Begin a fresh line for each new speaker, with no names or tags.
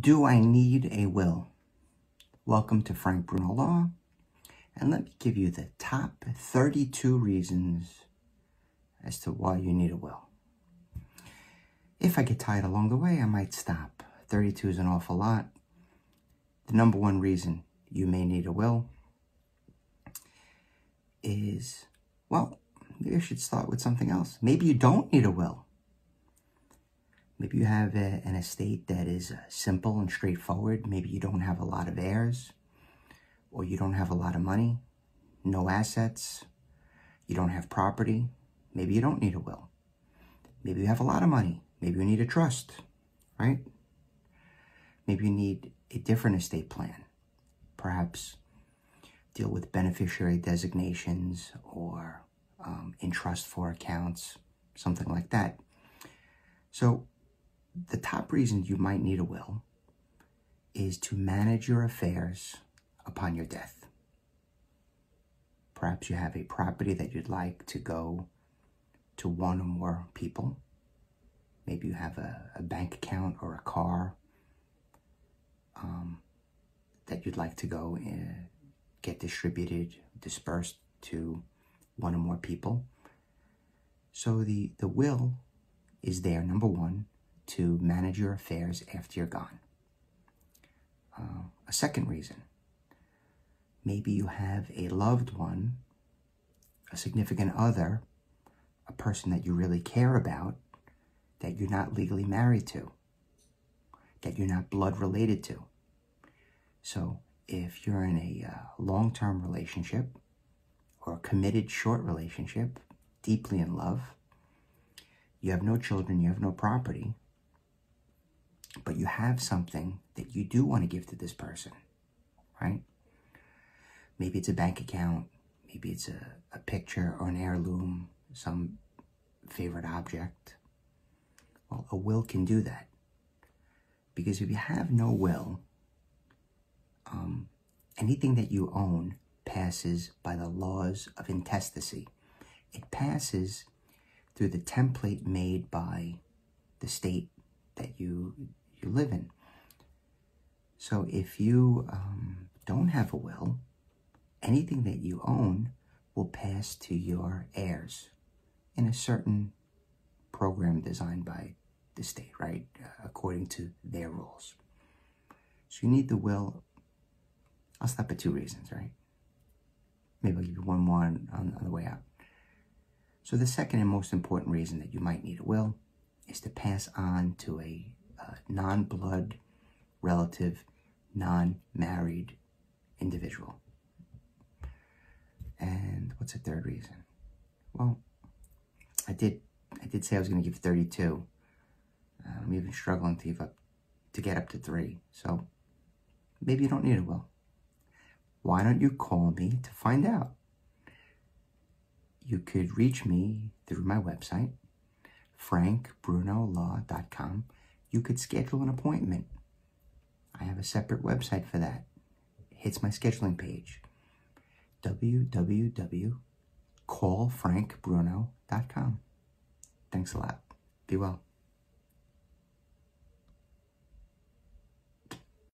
Do I need a will? Welcome to Frank Bruno Law, and let me give you the top 32 reasons as to why you need a will. If I get tired along the way, I might stop. 32 is an awful lot. The number one reason you may need a will is, well, maybe I should start with something else. Maybe you don't need a will. Maybe you have a, an estate that is uh, simple and straightforward. Maybe you don't have a lot of heirs, or you don't have a lot of money, no assets, you don't have property. Maybe you don't need a will. Maybe you have a lot of money. Maybe you need a trust, right? Maybe you need a different estate plan. Perhaps deal with beneficiary designations or um, in trust for accounts, something like that. So the top reason you might need a will is to manage your affairs upon your death. Perhaps you have a property that you'd like to go to one or more people. Maybe you have a, a bank account or a car um, that you'd like to go and get distributed, dispersed to one or more people. So the, the will is there, number one, to manage your affairs after you're gone. Uh, a second reason, maybe you have a loved one, a significant other, a person that you really care about that you're not legally married to, that you're not blood related to. So if you're in a uh, long-term relationship or a committed short relationship, deeply in love, you have no children, you have no property, but you have something that you do want to give to this person, right? Maybe it's a bank account, maybe it's a, a picture or an heirloom, some favorite object. Well, a will can do that. Because if you have no will, um, anything that you own passes by the laws of intestacy. It passes through the template made by the state that you you live in. So if you um, don't have a will, anything that you own will pass to your heirs in a certain program designed by the state, right? Uh, according to their rules. So you need the will. I'll stop at two reasons, right? Maybe I'll give you one more on, on the way out. So the second and most important reason that you might need a will is to pass on to a uh, non-blood relative, non-married individual. And what's the third reason? Well, I did I did say I was going to give 32. Uh, I'm even struggling to give up to get up to three. So maybe you don't need a will. Why don't you call me to find out? You could reach me through my website, frankbrunolaw.com you could schedule an appointment. I have a separate website for that. Hits my scheduling page www.callfrankbruno.com. Thanks a lot. Be well.